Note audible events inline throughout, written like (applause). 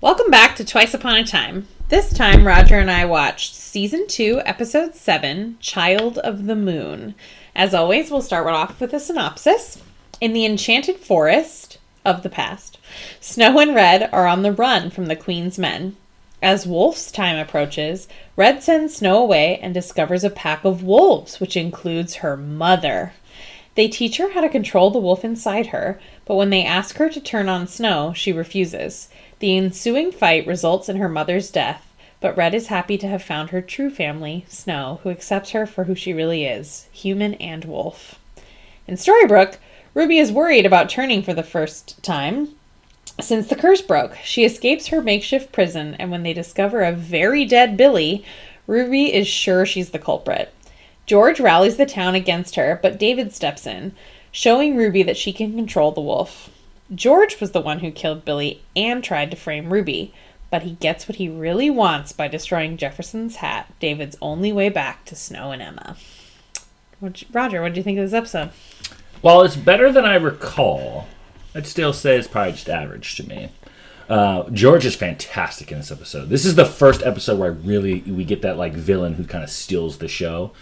Welcome back to Twice Upon a Time. This time, Roger and I watched Season 2, Episode 7, Child of the Moon. As always, we'll start off with a synopsis. In the enchanted forest of the past, Snow and Red are on the run from the Queen's men. As Wolf's time approaches, Red sends Snow away and discovers a pack of wolves, which includes her mother. They teach her how to control the wolf inside her, but when they ask her to turn on Snow, she refuses. The ensuing fight results in her mother's death, but Red is happy to have found her true family, Snow, who accepts her for who she really is human and wolf. In Storybrooke, Ruby is worried about turning for the first time. Since the curse broke, she escapes her makeshift prison, and when they discover a very dead Billy, Ruby is sure she's the culprit. George rallies the town against her, but David steps in, showing Ruby that she can control the wolf. George was the one who killed Billy and tried to frame Ruby, but he gets what he really wants by destroying Jefferson's hat, David's only way back to Snow and Emma. What'd you- Roger, what do you think of this episode? While it's better than I recall, I'd still say it's probably just average to me. Uh, George is fantastic in this episode. This is the first episode where I really we get that like villain who kind of steals the show.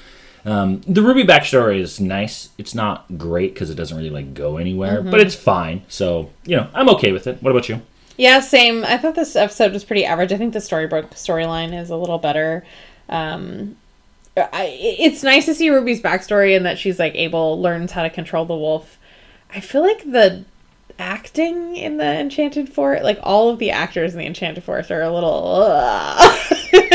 Um, the Ruby backstory is nice. It's not great because it doesn't really like go anywhere, but it's fine. So you know, I'm okay with it. What about you? Yeah, same. I thought this episode was pretty average. I think the Storybrooke storyline is a little better. Um, I, it's nice to see Ruby's backstory and that she's like able learns how to control the wolf. I feel like the acting in the Enchanted Forest, like all of the actors in the Enchanted Forest, are a little. (laughs)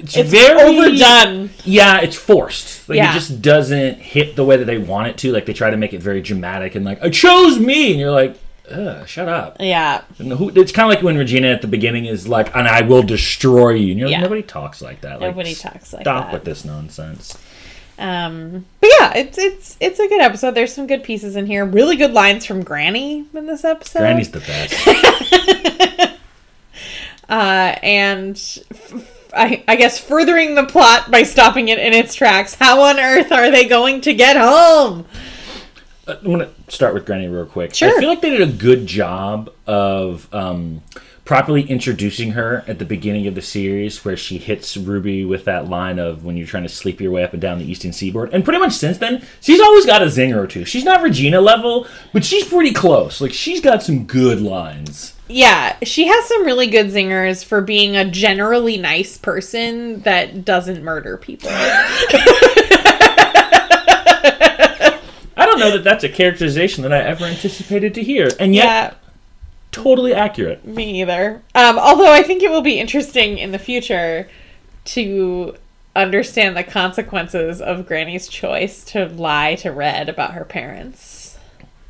It's, it's very overdone. Yeah, it's forced. Like Yeah. it just doesn't hit the way that they want it to. Like they try to make it very dramatic and like I chose me, and you're like, Ugh, shut up. Yeah, And who, it's kind of like when Regina at the beginning is like, and I will destroy you. And you're like, Yeah. nobody talks like that. Like, Nobody talks like Stop that. Stop with this nonsense. Um, but yeah, it's it's it's a good episode. There's some good pieces in here. Really good lines from Granny in this episode. Granny's the best. (laughs) uh, and f- I, I guess furthering the plot by stopping it in its tracks. How on earth are they going to get home? Uh, I'm gonna start with Granny real quick. Sure. I feel like they did a good job of um, properly introducing her at the beginning of the series, where she hits Ruby with that line of "When you're trying to sleep your way up and down the eastern seaboard," and pretty much since then, she's always got a zinger or two. She's not Regina level, but she's pretty close. Like she's got some good lines. Yeah, she has some really good zingers for being a generally nice person that doesn't murder people. (laughs) I don't know that that's a characterization that I ever anticipated to hear, and yet yeah, totally accurate. me either. Um, although I think it will be interesting in the future to understand the consequences of Granny's choice to lie to Red about her parents.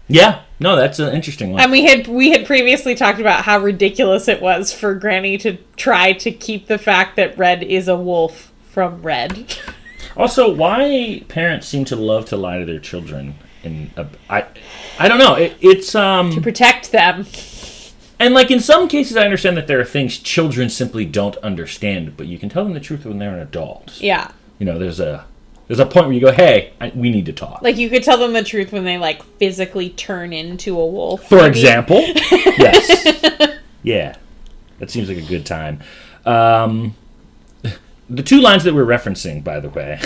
Yeah, no, that's an interesting one. And we had we had previously talked about how ridiculous it was for Granny to try to keep the fact that Red is a wolf from Red. (laughs) Also, why parents seem to love to lie to their children? And I, I don't know. It, it's um, to Protect them. And like in some cases, I understand that there are things children simply don't understand, but you can tell them the truth when they're an adult. Yeah. You know, there's a there's a point where you go, "Hey, I, we need to talk." Like you could tell them the truth when they like physically turn into a wolf. For maybe. example, (laughs) yes, yeah, that seems like a good time. Um, (laughs) the two lines that we're referencing, by the way,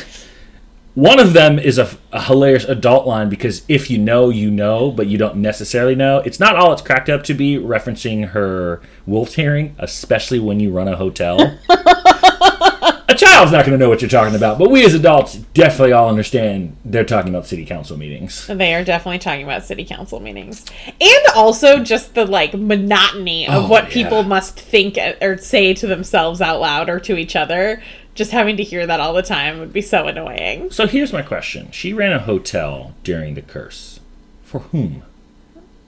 one of them is a, a hilarious adult line because if you know, you know, but you don't necessarily know. It's not all it's cracked up to be, referencing her wolf hearing, especially when you run a hotel. (laughs) a child's not going to know what you're talking about, but we as adults definitely all understand they're talking about city council meetings. They are definitely talking about city council meetings. And also just the like monotony of Oh, what yeah. people must think uh, or say to themselves out loud or to each other. Just having to hear that all the time would be so annoying. So here's my question. She ran a hotel during the curse. For whom?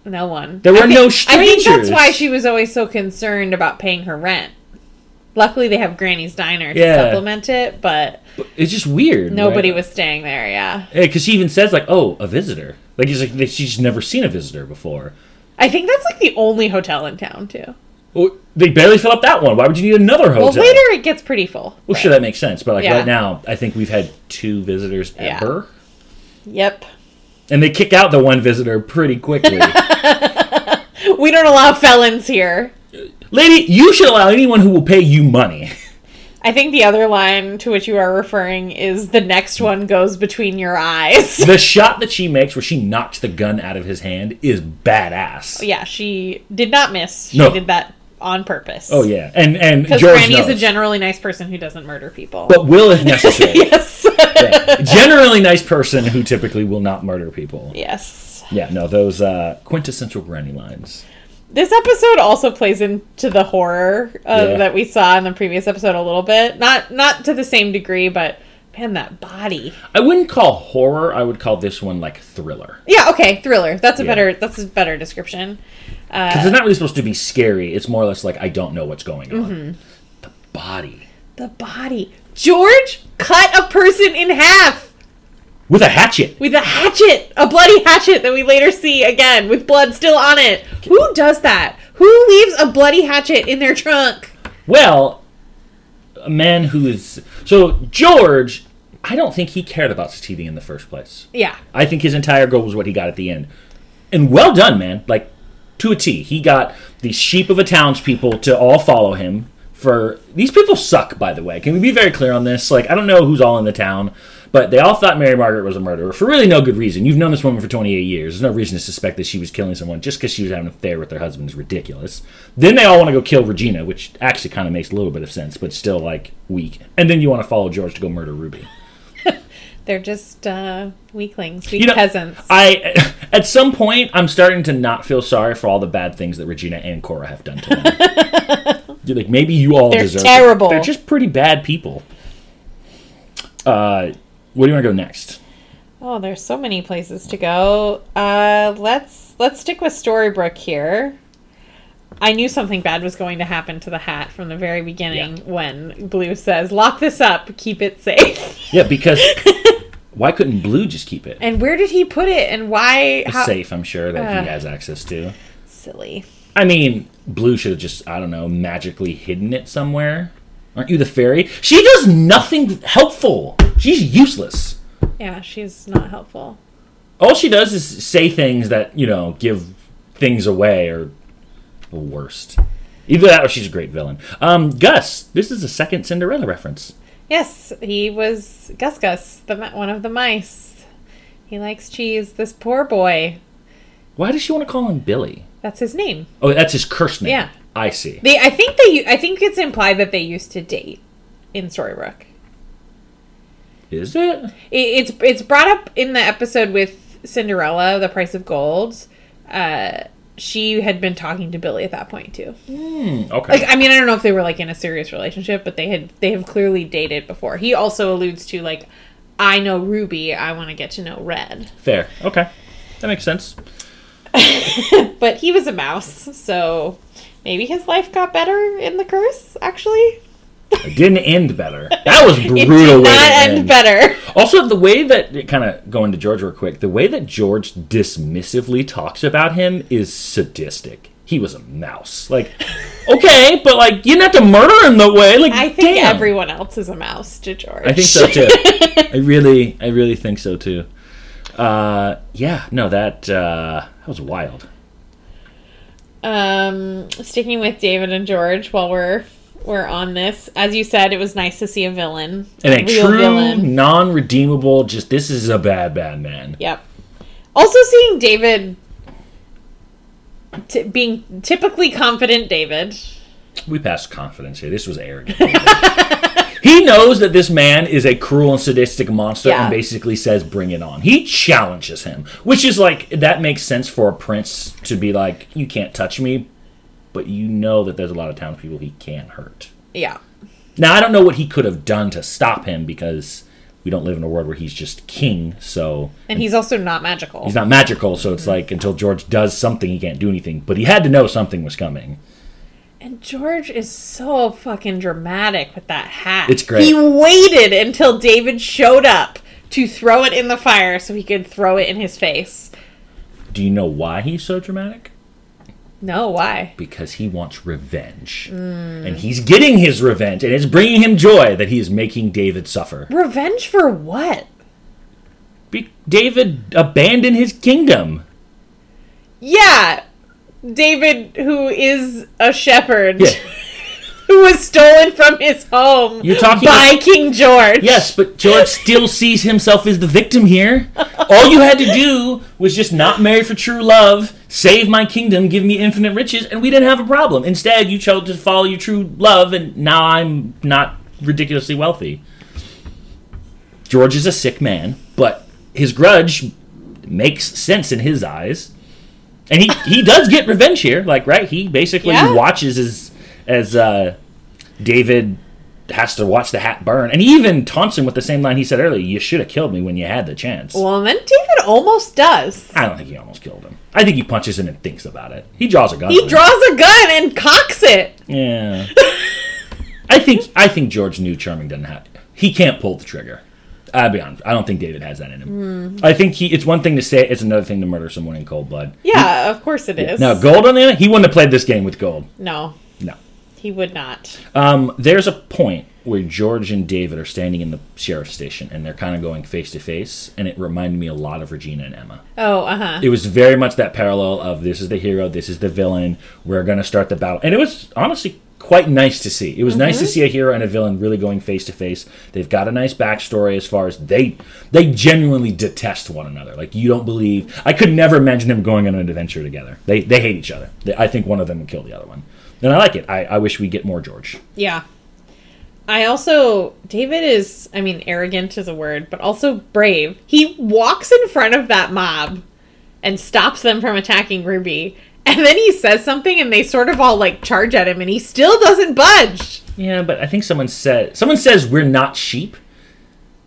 No one. There were think- no I think that's why she was always so concerned about paying her rent. Luckily, they have Granny's Diner to Yeah. supplement it, but It's just weird. nobody right? was staying there. Yeah, because she even says like, "Oh, a visitor." Like like she's never seen a visitor before. I think that's like the only hotel in town too. Well, they barely fill up that one. Why would you need another hotel? Well, later it gets pretty full. Well, sure, that makes sense. But like Yeah. right now, I think we've had two visitors Yeah. ever, Yep. and they kick out the one visitor pretty quickly. (laughs) We don't allow felons here. Lady, you should allow anyone who will pay you money. I think the other line to which you are referring is the next one goes between your eyes. the shot that she makes where she knocks the gun out of his hand is badass. yeah, she did not miss. She No. did that on purpose. Oh yeah, and and Because George Granny is a generally nice person who doesn't murder people. but will if (laughs) necessary. yes. Yeah. Generally nice person who typically will not murder people. yes. Yeah, no, those uh, quintessential granny lines. This episode also plays into the horror uh, Yeah. that we saw in the previous episode a little bit. Not not to the same degree, but man, that body. I wouldn't call horror. I would call this one like thriller Yeah, okay, thriller. That's a Yeah. better that's a better description. Because it's not really supposed to be scary. It's more or less like I don't know what's going on. Mm-hmm. The body The body. George cut a person in half with a hatchet. with a hatchet, a bloody hatchet that we later see again with blood still on it. Who does that? Who leaves a bloody hatchet in their trunk? Well, a man who is so George. I don't think he cared about succeeding in the first place. Yeah. I think his entire goal was what he got at the end. And well done, man. Like, to a T. He got the sheep of a townspeople to all follow him. For these people suck, by the way. Can we be very clear on this? Like, I don't know who's all in the town, but they all thought Mary Margaret was a murderer for really no good reason. You've known this woman for 28 years. There's no reason to suspect that she was killing someone just because she was having an affair with their husband is ridiculous. Then they all want to go kill Regina, which actually kind of makes a little bit of sense, but still, like, weak. And then you want to follow George to go murder Ruby. They're just uh, weaklings, weak You know, peasants. I (laughs) at some point I'm starting to not feel sorry for all the bad things that Regina and Cora have done to them. (laughs) You're like maybe you all They're deserve. it. terrible. They're just pretty bad people. Uh, where do you want to go next? Oh, there's so many places to go. Uh, let's let's stick with Storybrooke here. I knew something bad was going to happen to the hat from the very beginning Yeah. when Blue says, "Lock this up, keep it safe." Yeah, because (laughs) why couldn't Blue just keep it? and where did he put it? And why? How safe, I'm sure that Uh. he has access to. silly? I mean, Blue should have just I don't know magically hidden it somewhere. Aren't you the fairy? She does nothing helpful. She's useless. Yeah, she's not helpful. all she does is say things that you know give things away or the worst either that or she's a great villain um gus this is a second cinderella reference Yes, he was Gus Gus, the one of the mice. He likes cheese. This poor boy. why does she want to call him billy That's his name. oh that's his curse name Yeah. i see They, I think they, I think it's implied that they used to date in Storybrooke. is it It, it's it's brought up in the episode with Cinderella, The Price of Gold. Uh, she had been talking to Billy at that point too. Hmm, okay Like, I mean, I don't know if they were like in a serious relationship, but they had they have clearly dated before. He also alludes to like, I know Ruby, I want to get to know Red. fair okay that makes sense (laughs) But he was a mouse, so maybe his life got better in the curse. Actually, it didn't end better that was (laughs) brutal. it did not end end. better. also the way that kind of going to george real quick the way that george dismissively talks about him is sadistic he was a mouse like (laughs) okay but like you didn't have to murder him that way like I think damn. everyone else is a mouse to George. I think so too. (laughs) I really, I really think so too. Uh, yeah, no, that uh, that was wild. Um, sticking with David and George while we're we're on this, as you said, it was nice to see a villain, And a real true, villain. non-redeemable. Just this is a bad, bad man. Yep. Also, seeing David t- being typically confident, David. We passed confidence here. This was arrogant. (laughs) he knows that this man is a cruel and sadistic monster, Yeah. and basically says, "Bring it on." He challenges him, which is like that makes sense for a prince to be like, "You can't touch me," but you know that there's a lot of townspeople he can't hurt. Yeah. Now I don't know what he could have done to stop him because we don't live in a world where he's just king. So And he's also not magical. he's not magical. So it's like until George does something, he can't do anything. But he had to know something was coming. And George is so fucking dramatic with that hat. It's great. He waited until David showed up to throw it in the fire so he could throw it in his face. Do you know why he's so dramatic? No, why? Because he wants revenge, and he's getting his revenge, and it's bringing him joy that he is making David suffer. Revenge for what? Be- David abandoned his kingdom. Yeah, David, who is a shepherd, Yeah. (laughs) who was stolen from his home You're talking by King George. Yes, but George still (laughs) sees himself as the victim here. All you had to do was just not marry for true love, save my kingdom, give me infinite riches, and we didn't have a problem. Instead, you chose to follow your true love, and now I'm not ridiculously wealthy. George is a sick man, but his grudge makes sense in his eyes. And he, he does get revenge here, like right. He basically Yeah. watches as as uh, David has to watch the hat burn, and he even taunts him with the same line he said earlier: "You should have killed me when you had the chance." Well, then David almost does. I don't think he almost killed him. I think he punches him and thinks about it. He draws a gun. He draws a gun and cocks it. Yeah. (laughs) I think I think George knew Charming didn't have. He can't pull the trigger. I'll be honest. I don't think David has that in him. I think he. It's one thing to say. it, It's another thing to murder someone in cold blood. Yeah, of course it is. Now, Gold on the other, he wouldn't have played this game with Gold. No, No. he would not. Um, there's a point where George and David are standing in the sheriff's station, and they're kind of going face to face, and it reminded me a lot of Regina and Emma. Oh, uh huh. It was very much that parallel of this is the hero, this is the villain. We're going to start the battle, and it was honestly quite nice to see. It was nice to see a hero and a villain really going face to face. They've got a nice backstory as far as they they genuinely detest one another. Like you don't believe. I could never imagine them going on an adventure together. They they hate each other. They, I think one of them would kill the other one, and I like it. I, I wish we get more George. Yeah. I also David is I mean arrogant is a word, but also brave. He walks in front of that mob and stops them from attacking Ruby. And then he says something and they sort of all like charge at him and he still doesn't budge. Yeah, but I think someone said someone says we're not sheep.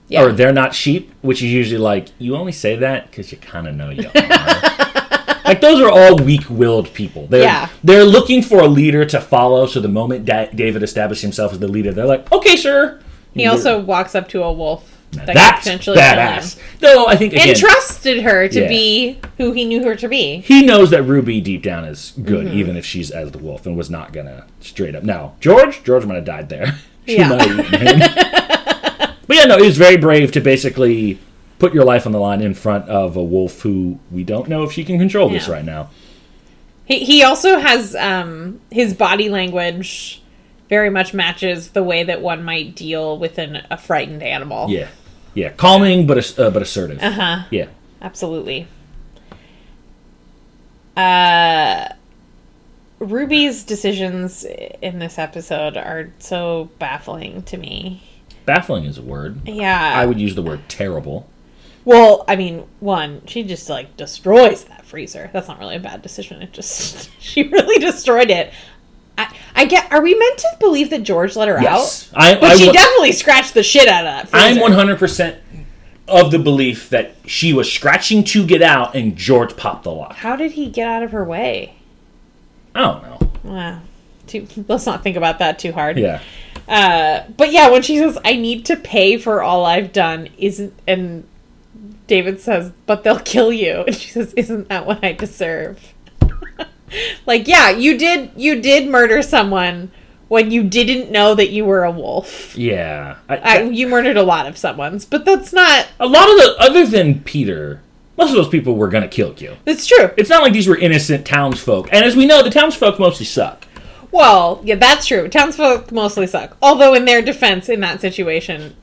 Yeah. or they're not sheep, which is usually like you only say that because you kind of know you (laughs) are. Like those are all weak-willed people. They're, Yeah. they're looking for a leader to follow. So the moment da- David established himself as the leader, they're like, "Okay, sir." He also walks up to a wolf that could that's potentially kill him. badass. No, I think again, And trusted her to Yeah. be who he knew her to be. he knows that Ruby deep down is good, Mm-hmm. even if she's as the wolf, and was not gonna straight up. Now, George, George might have died there. (laughs) she Yeah. might have eaten him. (laughs) but yeah, no, he was very brave to basically put your life on the line in front of a wolf who we don't know if she can control this right now. He he also has um his body language very much matches the way that one might deal with an, a frightened animal. Yeah, yeah, calming but uh, but assertive. Uh huh. Yeah, Absolutely. Uh, Ruby's decisions in this episode are so baffling to me. baffling is a word. Yeah. I would use the word terrible. Well, I mean, one, she just like destroys that freezer. That's not really a bad decision. It just (laughs) she really destroyed it. I, I get. Are we meant to believe that George let her Yes, out? I, But I she wa- definitely scratched the shit out of that freezer. I'm 100 percent of the belief that she was scratching to get out, and George popped the lock. How did he get out of her way? I don't know. Wow. Too, let's not think about that too hard. Yeah. Uh, but yeah, when she says, "I need to pay for all I've done," isn't and David says, "But they'll kill you," and she says, "Isn't that what I deserve?" (laughs) like, yeah, you did. You did murder someone when you didn't know that you were a wolf. Yeah. I, I, you murdered a lot of someone's, but that's not. a lot of the other than Peter, most of those people were gonna kill you. That's true. It's not like these were innocent townsfolk, and as we know, the townsfolk mostly suck. Well, yeah, that's true. Townsfolk mostly suck. Although, in their defense, in that situation,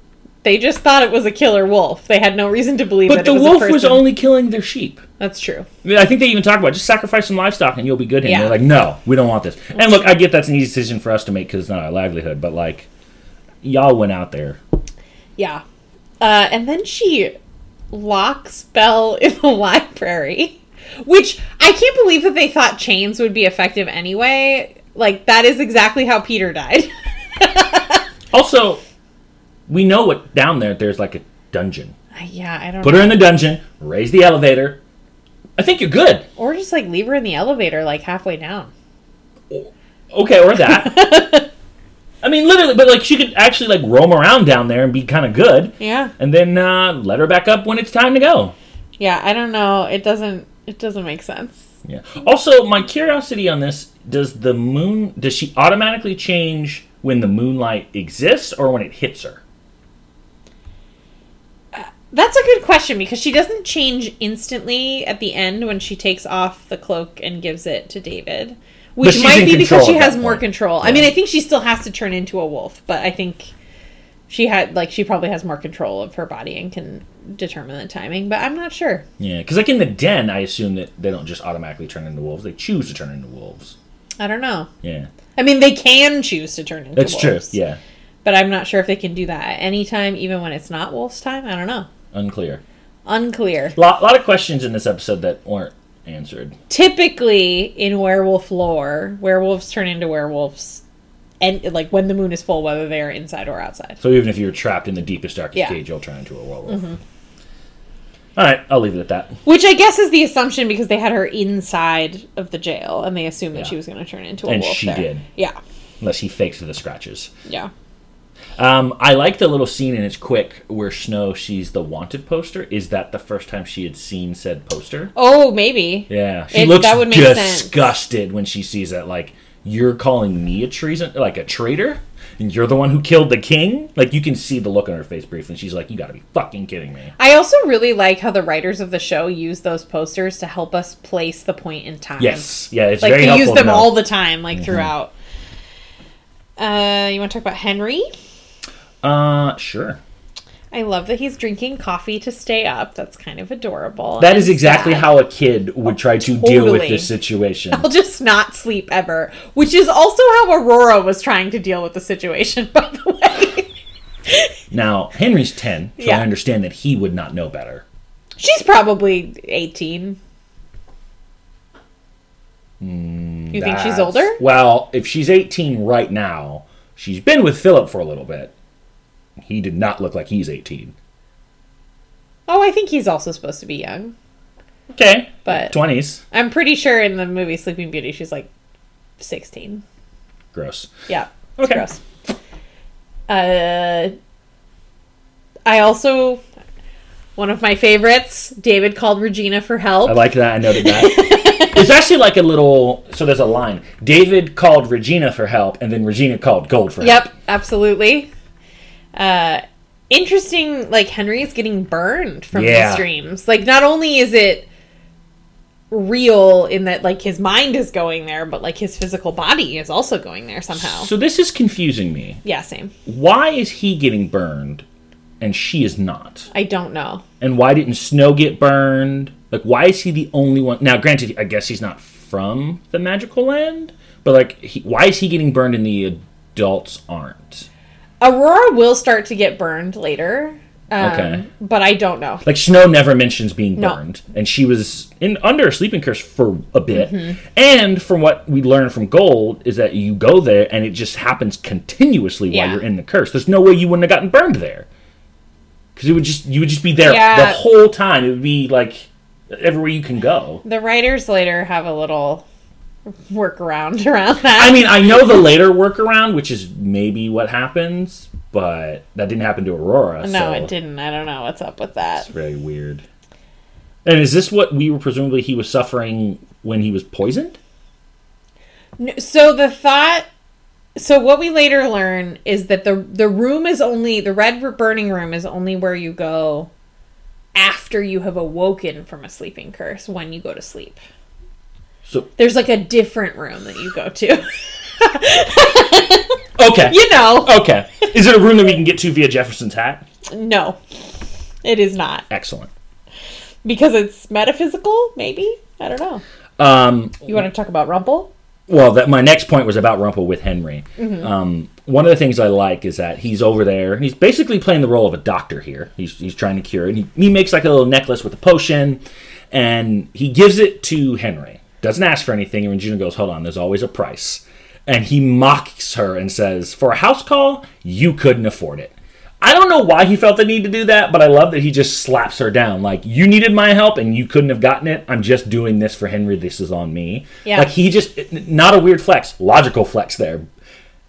they just thought it was a killer wolf. They had no reason to believe But that the it was wolf a was only killing their sheep. That's true. I mean, I think they even talk about just sacrifice some livestock and you'll be good. And Yeah. they're like, no, we don't want this. And look, I get that's an easy decision for us to make because it's not our livelihood, but like, y'all went out there. Yeah. Uh, and then she locks Belle (laughs) in the library, which I can't believe that they thought chains would be effective anyway. Like, that is exactly how Peter died. (laughs) Also, we know what down there. There's like a dungeon. yeah, I don't Put know. her in the dungeon. Raise the elevator. I think you're good. Or just, like, leave her in the elevator, like, halfway down. Okay, or that. (laughs) I mean, literally, but like she could actually like roam around down there and be kind of good, Yeah. and then uh, let her back up when it's time to go. Yeah, I don't know. It doesn't, it doesn't make sense. Yeah. Also, my curiosity on this: Does the moon? Does she automatically change when the moonlight exists, or when it hits her? That's a good question because she doesn't change instantly at the end when she takes off the cloak and gives it to David. Which might be because she has more point. control. I mean, I think she still has to turn into a wolf, but I think she had like she probably has more control of her body and can determine the timing, but I'm not sure. Yeah, because like in the den, I assume that they don't just automatically turn into wolves; they choose to turn into wolves. I don't know. Yeah, I mean, they can choose to turn into that's wolves. true. Yeah, But I'm not sure if they can do that at any time, even when it's not wolf's time. I don't know. Unclear. Unclear. A lot, lot of questions in this episode that weren't answered. typically in werewolf lore, werewolves turn into werewolves, and like when the moon is full, whether they are inside or outside. So even if you're trapped in the deepest, darkest Yeah. Mm-hmm. cage, you'll turn into a werewolf. All right, I'll leave it at that. Which I guess is the assumption because they had her inside of the jail, and they assumed that she was going to turn into a And wolf. she there. did. Yeah, Unless he fakes the scratches. yeah. Um, I like the little scene, and it's quick, where Snow sees the wanted poster. Is that the first time she had seen said poster? Oh, maybe. Yeah, she It- looks that would make sense. disgusted when she sees it. Like you're calling me a treason, like a traitor, and you're the one who killed the king. Like you can see the look on her face briefly. and She's like, "You got to be fucking kidding me." I also really like how the writers of the show use those posters to help us place the point in time. Yes, yeah, it's like very they use them all the time, like throughout. Uh, you want to talk about Henry? Uh, sure. I love that he's drinking coffee to stay up. That's kind of adorable. That is exactly sad. how a kid would try to deal with this situation. I'll just not sleep ever, which is also how Aurora was trying to deal with the situation. (laughs) By the way, Now Henry's ten, so Yeah. I understand that he would not know better. she's probably eighteen. you think she's older? Well, if she's 18 right now, she's been with Philip for a little bit. He did not look like he's 18. Oh, I think he's also supposed to be young. Okay, But- 20s. I'm pretty sure in the movie Sleeping Beauty, she's like sixteen. Gross. Yeah. Okay. gross. Uh, I also one of my favorites. David called Regina for help. I like that. I noted that. (laughs) it's actually like a little. So there's a line. David called Regina for help, and then Regina called Gold for help. Yep, absolutely. Uh, interesting. Like Henry is getting burned from Yeah. these dreams. Like not only is it real in that like his mind is going there, but like his physical body is also going there somehow. So this is confusing me. yeah, same. Why is he getting burned, and she is not? I don't know. And why didn't Snow get burned? Like, why is he the only one? Now, granted, I guess he's not from the magical land, but like, he, why is he getting burned and the adults aren't? Aurora will start to get burned later. Um, Okay. But I don't know. Like, Snow never mentions being No. burned, and she was in under a sleeping curse for a bit. Mm-hmm. And from what we learned from Gold is that you go there and it just happens continuously while Yeah. you're in the curse. There's no way you wouldn't have gotten burned there, because it would just you would just be there Yeah. the whole time. It would be like everywhere you can go. The writers later have a little workaround (laughs) around that. I mean, I know the later workaround, which is maybe what happens, but that didn't happen to Aurora. no, so it didn't. I don't know what's up with that. It's very weird. And is this what we were presumably he was suffering when he was poisoned? So the thought so what we later learn is that the the room is only the red burning room is only where you go after you have awoken from a sleeping curse when you go to sleep. So There's like a different room that you go to. (laughs) okay, you know. okay. Is it a room that we can get to via Jefferson's hat? No. It is not. Excellent. Because it's metaphysical, maybe? I don't know. Um, You want to talk about Rumple? well, that my next point was about Rumple with Henry. Mm-hmm. Um, one of the things I like is that he's over there and he's basically playing the role of a doctor here. He's, he's trying to cure, and he, he makes like a little necklace with a potion, and he gives it to Henry. Doesn't ask for anything, and Regina goes, "Hold on, there's always a price." And he mocks her and says, "For a house call, you couldn't afford it." I don't know why he felt the need to do that, but I love that he just slaps her down. Like, you needed my help and you couldn't have gotten it. I'm just doing this for Henry. This is on me. Yeah. Like, he just, not a weird flex, logical flex there.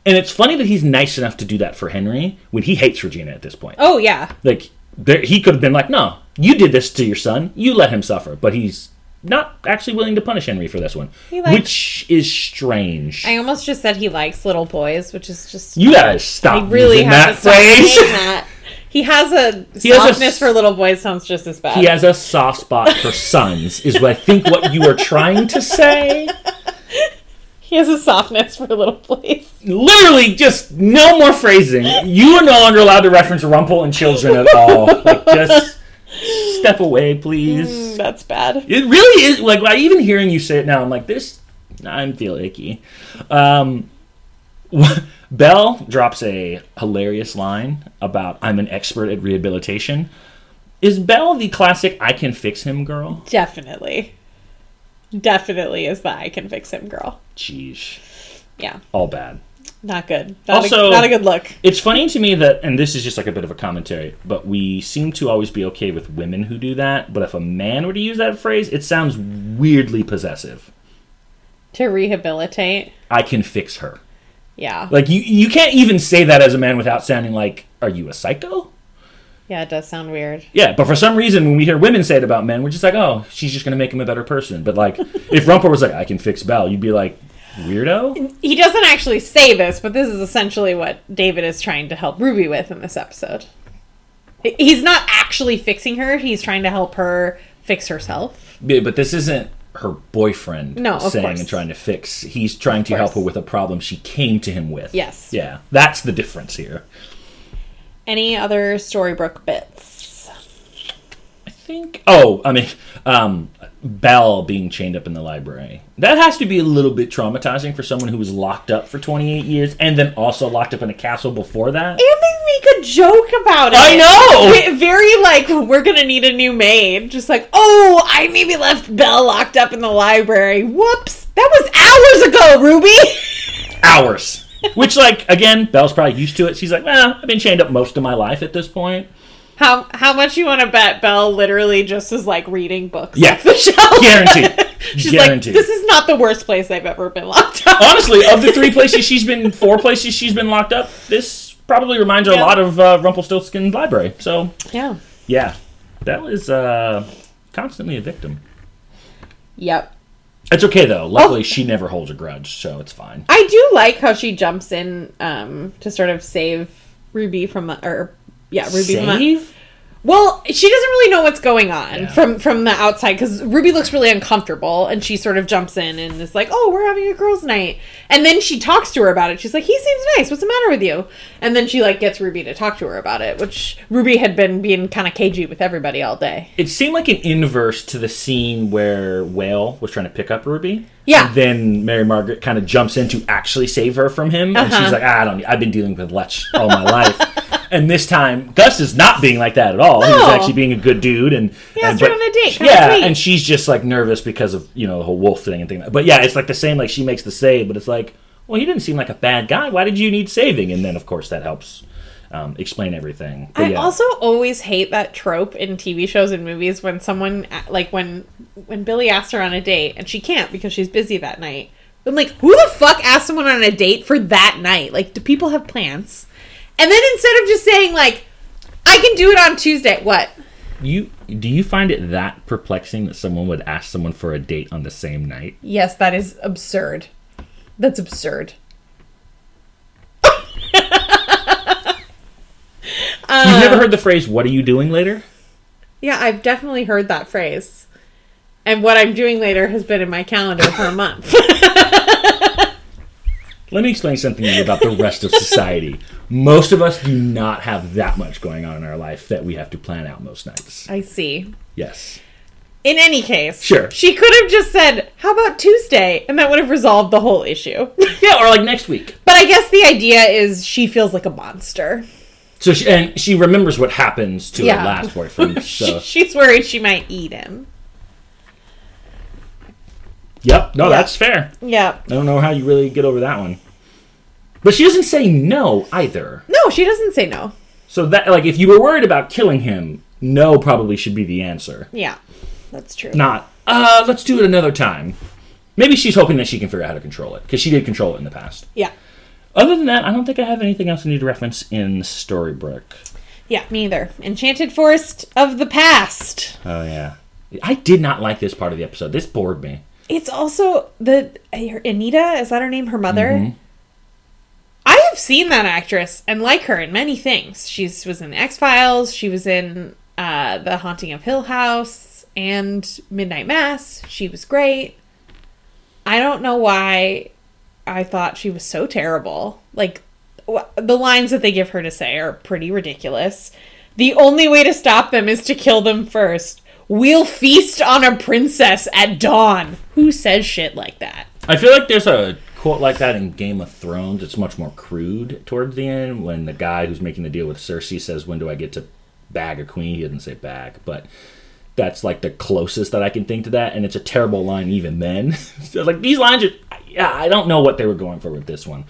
And it's funny that he's nice enough to do that for Henry when he hates Regina at this point. Oh, yeah. Like, there, he could have been like, no, you did this to your son. You let him suffer. But he's not actually willing to punish Henry for this one, He likes- which is strange. I almost just said he likes little boys, which is just. you gotta stop I really using have that phrase. that He has a (laughs) He has a softness for little boys. Sounds just as bad. He has a soft spot for (laughs) sons, is what I think what you are trying to say. (laughs) He has a softness for little boys. Literally, just no more phrasing. You are no longer allowed to reference Rumple and children at all. Like, just step away, please. Mm, That's bad. It really is like like, even hearing you say it now. I'm like this. I feel icky. Um, (laughs) Belle drops a hilarious line about I'm an expert at rehabilitation. Is Belle the classic "I can fix him" girl? Definitely. Definitely is the I can fix him girl. Jeez, Yeah. all bad. Not good. Not, Also- a, not a good look. It's funny to me that, and this is just like a bit of a commentary, but we seem to always be okay with women who do that. But if a man were to use that phrase, it sounds weirdly possessive. To rehabilitate. I can fix her. Yeah. Like you, you can't even say that as a man without sounding like, "Are you a psycho?" Yeah, it does sound weird. Yeah, but for some reason, when we hear women say it about men, we're just like, "Oh, she's just gonna make him a better person." But like, (laughs) if Rumple was like, "I can fix Belle," you'd be like, "Weirdo." He doesn't actually say this, but this is essentially what David is trying to help Ruby with in this episode. He's not actually fixing her, he's trying to help her fix herself. Yeah, but this isn't her boyfriend No, of saying course. and trying to fix. He's trying to course. help her with a problem she came to him with. Yes. Yeah, that's the difference here. Any other Storybrooke bits? Think. Oh, I mean, um, Belle being chained up in the library. That has to be a little bit traumatizing for someone who was locked up for 28 years and then also locked up in a castle before that. And they make a joke about it. I know! Very like, we're gonna need a new maid. Just like, oh, I maybe left Belle locked up in the library. Whoops. That was hours ago, Ruby. (laughs) Hours. Which, like, again, Belle's probably used to it. She's like, well, I've been chained up most of my life at this point. How how much you want to bet Belle literally just is like reading books Yeah. off the shelf? Guaranteed. (laughs) She's Guaranteed. like, this is not the worst place I've ever been locked up. Honestly, of the three (laughs) places she's been, four places she's been locked up, this probably reminds her Yeah. a lot of uh, Rumpelstiltskin's library. So, Yeah. yeah, Belle is uh, constantly a victim. Yep. It's okay though. Luckily, Oh. she never holds a grudge, so it's fine. I do like how she jumps in um, to sort of save Ruby from or yeah, Ruby the, Well, she doesn't really know what's going on Yeah. from from the outside because Ruby looks really uncomfortable, and she sort of jumps in and is like, "Oh, we're having a girls' night," and then she talks to her about it. She's like, "He seems nice. What's the matter with you?" And then she like gets Ruby to talk to her about it, which Ruby had been being kind of cagey with everybody all day. It seemed like an inverse to the scene where Whale was trying to pick up Ruby. Yeah. And then Mary Margaret kind of jumps in to actually save her from him, and Uh-huh. she's like, ah, "I don't. I've been dealing with Lech all my life." (laughs) And this time, Gus is not being like that at all. He's No. actually being a good dude, and He and, asked her on a date. Yeah, and she's just like nervous because of you know the whole wolf thing and thing. But yeah, it's like the same. Like she makes the save, but it's like, well, he didn't seem like a bad guy. Why did you need saving? And then of course that helps um, explain everything. But I yeah. also always hate that trope in TV shows and movies when someone like when when Billy asks her on a date and she can't because she's busy that night. I'm like, who the fuck asked someone on a date for that night? Like, do people have plans? And then instead of just saying like, I can do it on Tuesday, what? You do you find it that perplexing that someone would ask someone for a date on the same night? Yes, that is absurd. That's absurd. (laughs) You've never um, heard the phrase "What are you doing later"? Yeah, I've definitely heard that phrase. And what I'm doing later has been in my calendar for a month. (laughs) Let me explain something to you about the rest of society. Most of us do not have that much going on in our life that we have to plan out most nights. I see. Yes. In any case, Sure. She could have just said, "How about Tuesday?" and that would have resolved the whole issue. (laughs) Yeah, or like next week. but I guess the idea is she feels like a monster. So she, and she remembers what happens to Yeah. her last boyfriend. (laughs) So She, she's worried she might eat him. Yep, no, Yeah. that's fair. Yeah. I don't know how you really get over that one. But she doesn't say no either. No, she doesn't say no. So that like if you were worried about killing him, no probably should be the answer. Yeah, that's true. Not uh let's do it another time. Maybe she's hoping that she can figure out how to control it because she did control it in the past. Yeah. Other than that, I don't think I have anything else I need to reference in Storybrooke. Yeah, me either. Enchanted Forest of the Past. Oh yeah, I did not like this part of the episode. This bored me. It's also the Anita. Is that her name? Her mother. Mm-hmm. I have seen that actress and like her in many things. She was in the X Files. She was in uh, The Haunting of Hill House and Midnight Mass. She was great. I don't know why I thought she was so terrible. Like the lines that they give her to say are pretty ridiculous. The only way to stop them is to kill them first. We'll feast on a princess at dawn. Who says shit like that? I feel like there's a quote like that in Game of Thrones. It's much more crude towards the end when the guy who's making the deal with Cersei says, "When do I get to bag a queen?" He doesn't say bag, but that's like the closest that I can think to that, and it's a terrible line even then. (laughs) so like these lines are, yeah, I don't know what they were going for with this one.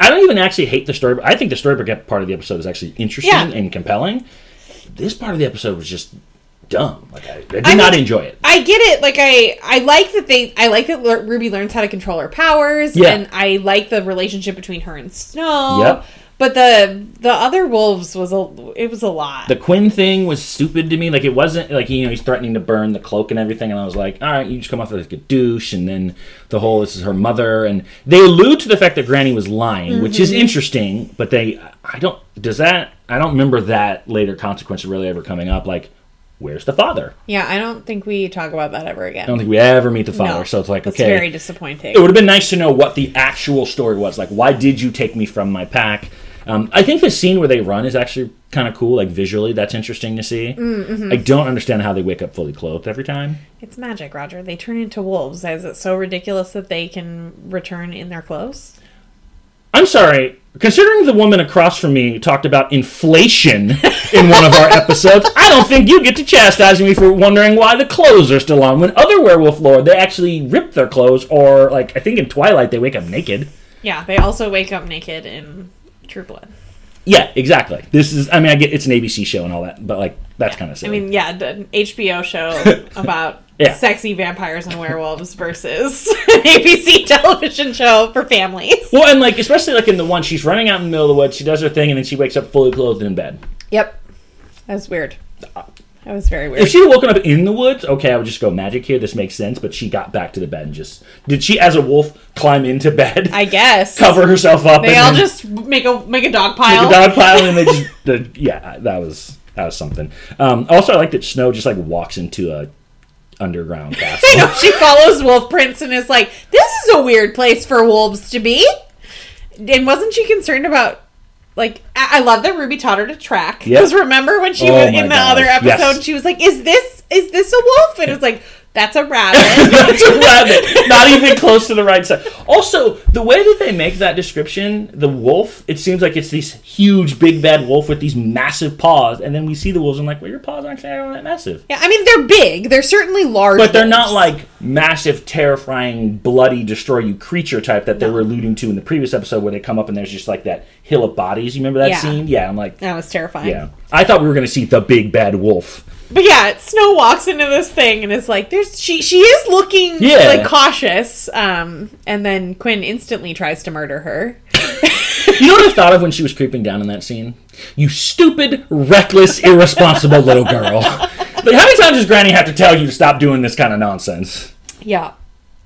I don't even actually hate the story. I think the Storybrooke part of the episode is actually interesting Yeah. and compelling. This part of the episode was just dumb. Like I, I did I not mean- enjoy it. I get it. Like I, I like that they. I like that Ruby learns how to control her powers, Yeah. and I like the relationship between her and Snow. Yep. But the the other wolves was a it was a lot. the Quinn thing was stupid to me. Like it wasn't like you know he's threatening to burn the cloak and everything, and I was like, all right, you just come off like a douche, and then the whole this is her mother, and they allude to the fact that Granny was lying, which Mm-hmm. is interesting, but they I don't does that I don't remember that later consequence really ever coming up. Like, where's the father? yeah, I don't think we talk about that ever again. I don't think we ever meet the father, No. so it's like okay. It's very disappointing. it would have been nice to know what the actual story was. Like, why did you take me from my pack? Um, I think the scene where they run is actually kind of cool. Like visually, that's interesting to see. Mm-hmm. I don't understand how they wake up fully clothed every time. It's magic, Roger. They turn into wolves. Is it so ridiculous that they can return in their clothes? I'm sorry. Considering the woman across from me talked about inflation (laughs) in one of our episodes, I don't think you get to chastise me for wondering why the clothes are still on. When other werewolf lore, they actually rip their clothes, or like I think in Twilight they wake up naked. Yeah, they also wake up naked in True Blood. Yeah, exactly. This is. I mean, I get it's an ABC show and all that, but like that's kind of silly. I mean, yeah, the HBO show (laughs) about Yeah. sexy vampires and werewolves versus (laughs) an ABC television show for families. Well, and like especially like in the one, she's running out in the middle of the woods. She does her thing, and then she wakes up fully clothed in bed. Yep. That was weird. That was very weird. If she had woken up in the woods, okay, I would just go magic here. This makes sense. But she got back to the bed and just did she, as a wolf, climb into bed, I guess. (laughs) cover herself up, They and all then just make a make a dog make pile. a dog pile, and they just (laughs) the, yeah, that was that was something. Um, also, I like that Snow just like walks into a underground (laughs) castle. I know she follows Wolf prints and is like, "This is a weird place for wolves to be." And wasn't she concerned about? Like, I I love that Ruby taught her to track. Yep. Because remember when she Oh was in the gosh, other episode, yes. she was like, "Is this is this a wolf?" And it was like, "That's a rabbit." (laughs) That's a rabbit. Not even close to the right side. Also, the way that they make that description, the wolf, it seems like it's this huge, big, bad wolf with these massive paws, and then we see the wolves and like, well, your paws aren't actually all that massive. yeah, I mean they're big. They're certainly large, But they're not like massive, terrifying, bloody, destroy you creature type that they were alluding to in the previous episode where they come up and there's just like that hill of bodies. You remember that Yeah. scene? Yeah, I'm like, That was terrifying. yeah. I thought we were going to see the big, bad wolf. But yeah, Snow walks into this thing and is like, "There's she she is looking Yeah. like cautious." Um, and then Quinn instantly tries to murder her. (laughs) You know what I thought of when she was creeping down in that scene? You stupid, reckless, irresponsible little girl. (laughs) Like, how many times does Granny have to tell you to stop doing this kind of nonsense? Yeah.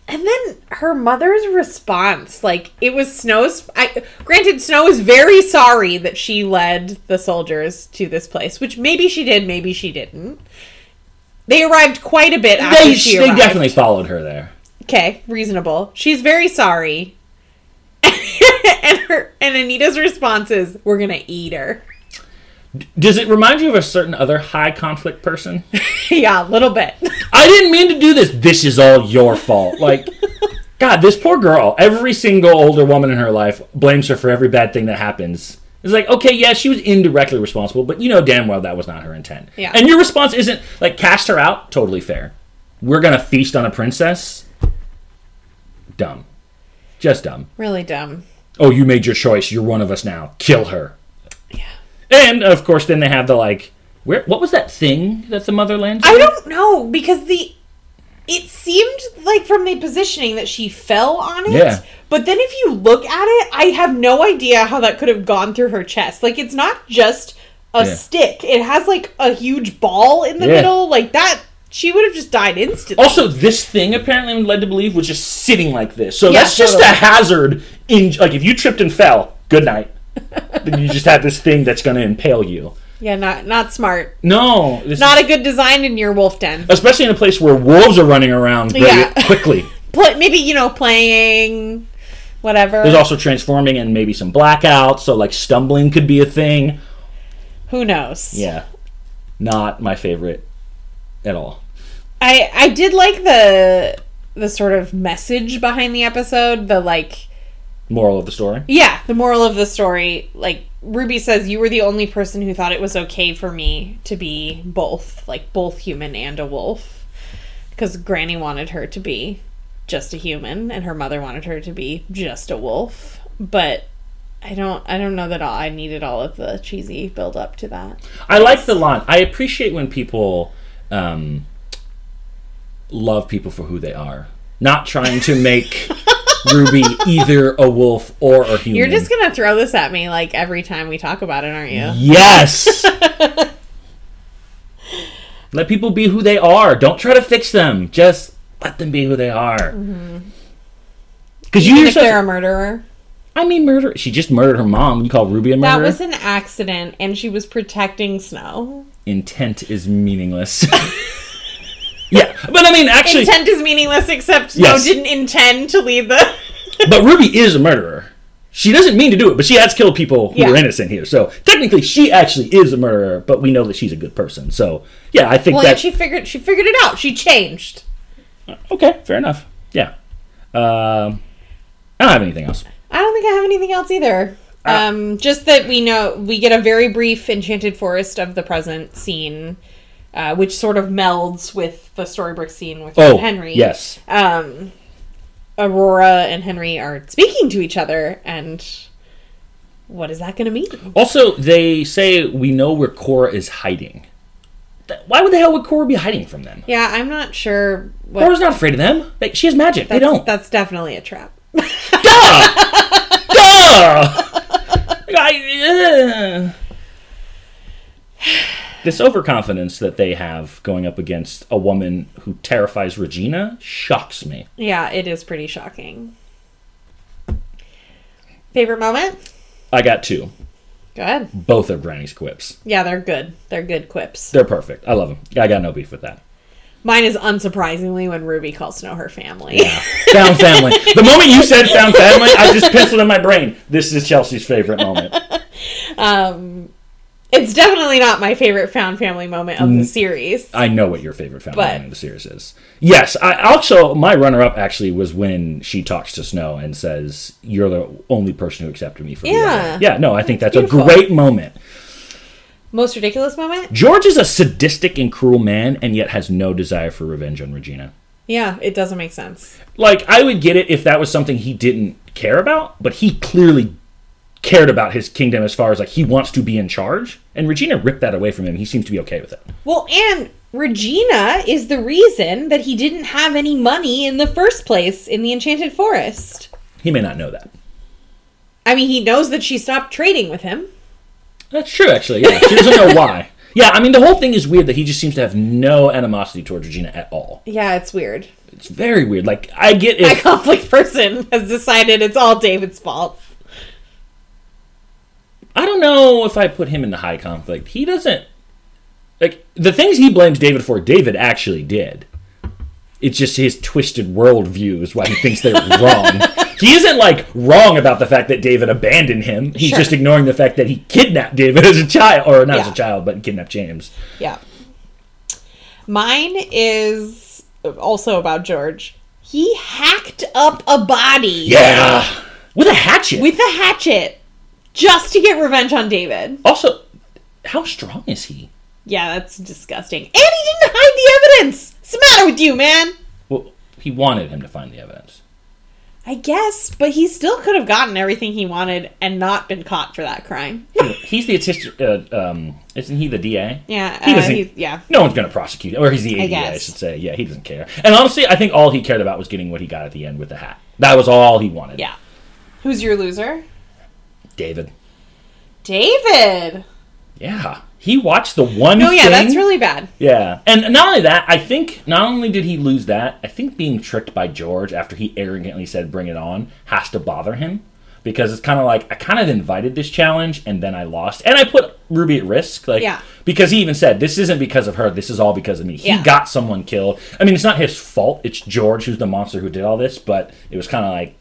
And then her mother's response, like it was Snow's. I, granted, Snow is very sorry that she led the soldiers to this place, which maybe she did, maybe she didn't. They arrived quite a bit after They, she they definitely followed her there. Okay, reasonable. She's very sorry. (laughs) and her and Anita's response is, "We're gonna eat her." Does it remind you of a certain other high conflict person? (laughs) yeah, a little bit. (laughs) I didn't mean to do this. This is all your fault. Like, God, this poor girl, every single older woman in her life blames her for every bad thing that happens. It's like, okay, yeah, she was indirectly responsible, but you know damn well that was not her intent. Yeah. And your response isn't, like, cast her out, totally fair. We're going to feast on a princess? Dumb. Just dumb. really dumb. Oh, you made your choice. You're one of us now. Kill her. And, of course, then they have the, like, where, what was that thing that the mother lands I don't know because the it seemed like from the positioning that she fell on it. Yeah. But then if you look at it, I have no idea how that could have gone through her chest. Like it's not just a Yeah. stick. It has like a huge ball in the Yeah. middle. Like that she would have just died instantly. Also, this thing apparently I'm led to believe was just sitting like this. So Yeah, that's just a hazard in like if you tripped and fell, Good night. (laughs) then you just have this thing that's going to impale you. Yeah, not not smart. No, this Not is- a good design in your wolf den. especially in a place where wolves are running around very Yeah. (laughs) quickly. Play, maybe you know playing, whatever. There's also transforming and maybe some blackouts, so like stumbling could be a thing. Who knows? Yeah, not my favorite at all. I I did like the the sort of message behind the episode. The like, Moral of the story. yeah, the moral of the story. Like Ruby says, you were the only person who thought it was okay for me to be both, like both human and a wolf, because Granny wanted her to be just a human, and her mother wanted her to be just a wolf. But I don't I don't know that all, I needed all of the cheesy build up to that. I like the line. I appreciate when people um, love people for who they are, not trying to make (laughs) Ruby either a wolf or a (laughs) human. You're just gonna throw this at me like every time we talk about it, aren't you? Yes. (laughs) let people be who they are. Don't try to fix them. Just let them be who they are. Mm-hmm. Because you Even if they're a murderer. I mean, murder. She just murdered her mom. You call Ruby a murderer? That was an accident, and she was protecting Snow. Intent is meaningless. (laughs) yeah, but I mean, actually, Intent is meaningless, except Yes. didn't intend to lead the. (laughs) but Ruby is a murderer. She doesn't mean to do it, but she has killed people who Yeah. are innocent here. So technically, she actually is a murderer. But we know that she's a good person. So yeah, I think well, that and she figured she figured it out. She changed. okay, fair enough. Yeah. Um, I don't have anything else. I don't think I have anything else either. Um, just that we know we get a very brief Enchanted Forest of the present scene, uh, which sort of melds with the Storybrooke scene with Oh, Henry. yes. um, Aurora and Henry are speaking to each other, and what is that going to mean? Also, they say we know where Cora is hiding. Why would the hell would Cora be hiding from them? Yeah, I'm not sure. What, Cora's not afraid of them. Like, she has magic. They don't. That's definitely a trap. Duh! (laughs) (laughs) I- uh. This overconfidence that they have going up against a woman who terrifies Regina shocks me. yeah, it is pretty shocking. Favorite moment? I got two. Go ahead. Both are Granny's quips. Yeah, they're good. They're good quips. They're perfect. I love them. I got no beef with that. Mine is unsurprisingly when Ruby calls Snow her family. Found family. (laughs) The moment you said found family, I just penciled in my brain. This is Chelsea's favorite moment. (laughs) um, it's definitely not my favorite found family moment of the series. I know what your favorite found But- family of the series is. Yes, I also my runner up actually was when she talks to Snow and says, "You're the only person who accepted me for Yeah. am." Yeah, no, I think that's beautiful. a great moment. Most ridiculous moment? George is a sadistic and cruel man, and yet has no desire for revenge on Regina. Yeah, it doesn't make sense. Like I would get it if that was something he didn't care about, but he clearly cared about his kingdom as far as like he wants to be in charge, and Regina ripped that away from him. He seems to be okay with it. Well, and Regina is the reason that he didn't have any money in the first place in the Enchanted Forest. He may not know that. I mean, he knows that she stopped trading with him. That's true, actually. Yeah, she doesn't know why. (laughs) Yeah, I mean the whole thing is weird that he just seems to have no animosity towards Regina at all. Yeah, it's weird. It's very weird. Like I get My if (laughs) conflict person has decided it's all David's fault. I don't know if I put him in the high conflict. He doesn't like the things he blames David for. David actually did. It's just his twisted worldview is why he thinks they're (laughs) wrong. He isn't like wrong about the fact that David abandoned him. He's Sure. just ignoring the fact that he kidnapped David as a child, or not as a child, but kidnapped James. Yeah. Mine is also about George. He hacked up a body Yeah, with a hatchet. with a hatchet just to get revenge on David. also, how strong is he? Yeah, that's disgusting. And he didn't hide the evidence. What's the matter with you, man? Well, he wanted him to find the evidence. I guess, but he still could have gotten everything he wanted and not been caught for that crime. (laughs) He's the assistant. Uh, um, isn't he the DA? Yeah, He uh, doesn't- he- yeah. No one's going to prosecute him, or he's the ADA, I, guess. should say. Yeah, he doesn't care. And honestly, I David. David. Yeah, he watched the one. No, yeah, thing- that's really bad. Yeah, and not only that, I think not only did he lose that, I think being tricked by George after he arrogantly said "Bring it on" has to bother him because it's kind of like I kind of invited this challenge and then I lost, and I put Ruby at risk, like Yeah. because he even said this isn't because of her, this is all because of me. He Yeah. got someone killed. I mean, it's not his fault. It's George who's the monster who did all this, but it was kind of like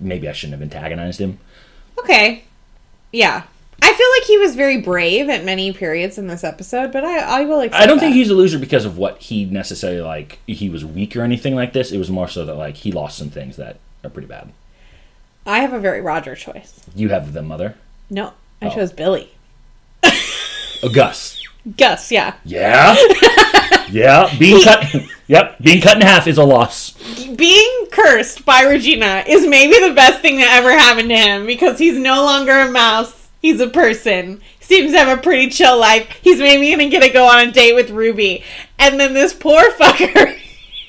maybe I shouldn't have antagonized him. Okay. Yeah. I feel like he was very brave at many periods in this episode, but I, I will accept I don't think he's a loser because of what he necessarily like. He was weak or anything like this. It was more so that like he lost some things that are pretty bad. I have a very Roger choice. You have the mother, No, I Oh. chose Billy. oh, Gus. (laughs) Gus, yeah. Yeah, (laughs) yeah. Being cut. yep, being cut in half is a loss. Being cursed by Regina is maybe the best thing that ever happened to him because he's no longer a mouse. He's a person. Seems to have a pretty chill life. He's maybe even gonna get to go on a date with Ruby. And then this poor (laughs) fucker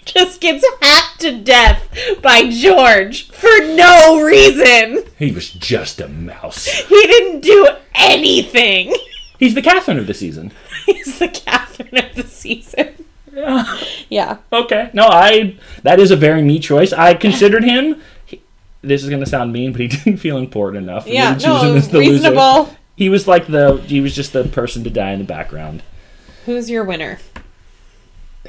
just gets hacked to death by George for no reason. He was just a mouse. He didn't do anything. He's the Catherine of the season. He's the Catherine of the season. Yeah. Yeah. Okay. No, I. That is a very me choice. I considered him. He, this is gonna sound mean, but he (laughs) didn't feel important enough. Yeah, no, as the loser. reasonable. He was like the. He was just the person to die in the background. Who's your winner?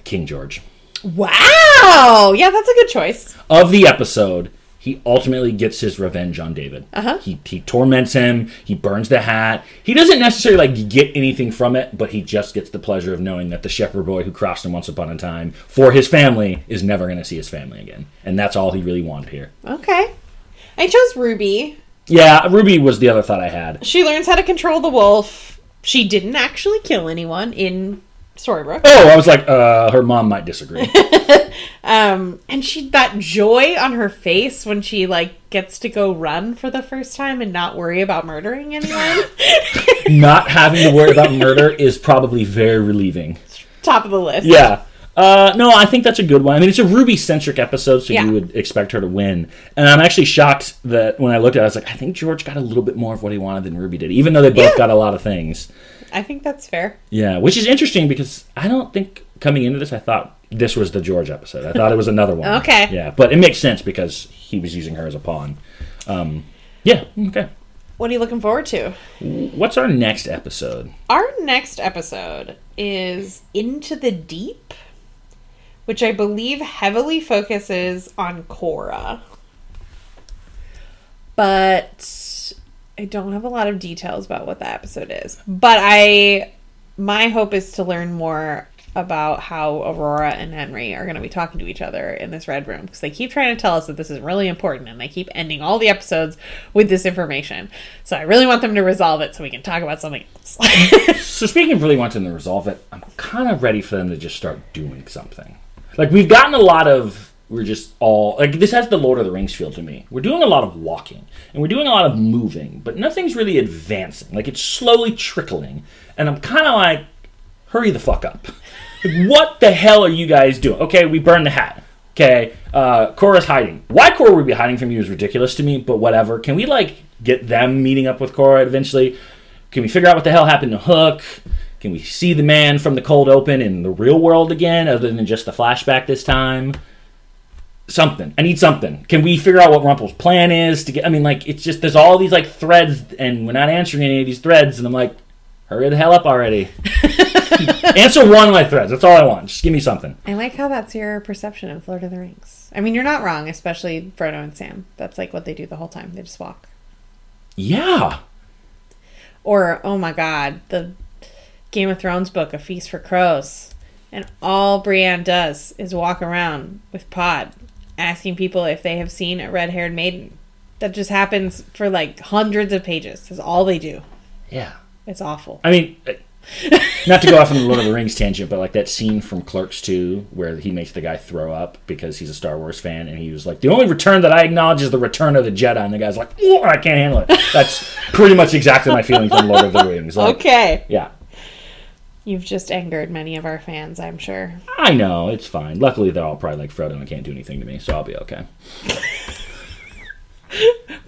King George. Wow. Yeah, that's a good choice. of the episode, he ultimately gets his revenge on David. Uh-huh. He he torments him. He burns the hat. He doesn't necessarily like get anything from it, but he just gets the pleasure of knowing that the shepherd boy who crossed him once upon a time for his family is never going to see his family again, and that's all he really wanted here. Okay. I chose Ruby. Yeah, Ruby was the other thought I had. She learns how to control the wolf. She didn't actually kill anyone in Storybrooke. Oh, I was like, uh, her mom might disagree. (laughs) Um, and she that joy on her face when she like gets to go run for the first time and not worry about murdering anyone. (laughs) Not having to worry about (laughs) murder is probably very relieving. Top of the list. Yeah. Uh, no, I think that's a good one. I mean, it's a Ruby centric episode, so Yeah. you would expect her to win. And I'm actually shocked that when I looked at it, I was like, I think George got a little bit more of what he wanted than Ruby did, even though they both Yeah. got a lot of things. I think that's fair. Yeah, which is interesting because I don't think coming into this, I thought this was the George episode. I thought it was another one. Okay. Yeah, but it makes sense because he was using her as a pawn. Um, yeah, okay. What are you looking forward to? What's our next episode? Our next episode is Into the Deep, which I believe heavily focuses on Cora. But I don't have a lot of details about what that episode is. But I my hope is to learn more about how Aurora and Henry are going to be talking to each other in this red room because they keep trying to tell us that this is really important and they keep ending all the episodes with this information. So I really want them to resolve it so we can talk about something else. (laughs) So speaking of really wanting to resolve it, I'm kind of ready for them to just start doing something. Like we've gotten a lot of we're just all like this has the Lord of the Rings feel to me. We're doing a lot of walking and we're doing a lot of moving, but nothing's really advancing. Like it's slowly trickling, and I'm kind of like, hurry the fuck up. What the hell are you guys doing? Okay, we burned the hat. Okay, uh, hiding. Why Cora would be hiding from you is ridiculous to me, but whatever. Can we like get them meeting up with Cora eventually? Can we figure out what the hell happened to Hook? Can we see the man from the cold open in the real world again, other than just the flashback this time? Something. I need something. Can we figure out what Rumple's plan is to get? I mean, like, it's just there's all these like threads, and we're not answering any of these threads, and I'm like, hurry the hell up already. (laughs) Answer one of my threads. That's all I want. Just give me something. I like how that's your perception of Lord of the Rings. I mean, you're not wrong, especially Frodo and Sam. That's like what they do the whole time. They just walk. Yeah. Or, oh my god, the Game of Thrones book, A Feast for Crows. And all Brienne does is walk around with Pod, asking people if they have seen a red haired maiden. That just happens for like hundreds of pages. That's all they do. Yeah. It's awful. I mean, uh, (laughs) not to go off on the Lord of the Rings tangent, but like that scene from Clerks 2 where he makes the guy throw up because he's a Star Wars fan and he was like, the only return that I acknowledge is the return of the Jedi. And the guy's like, "Oh, I can't handle it. That's pretty much exactly my feelings on Lord of the Rings. Like, Okay. Yeah. You've just angered many of our fans, I'm sure. I know, it's fine. Luckily, they're all probably like Frodo and can't do anything to me, so I'll be okay. (laughs)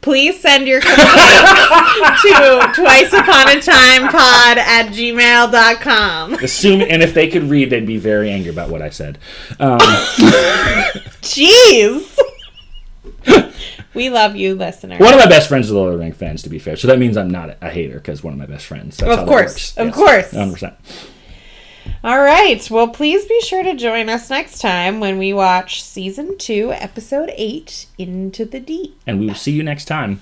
please send your complaints (laughs) to twice upon a time pod at gmail.com Assume, and if they could read, they'd be very angry about what I said. Um, (laughs) jeez We love you, listener. One of my best friends is a Lord of the Rings fans, to be fair. So that means I'm not a hater because one of my best friends. That's Of course, of course. 100%. All right. Well, please be sure to join us next time when we watch season two, episode eight, Into the Deep. And we will see you next time.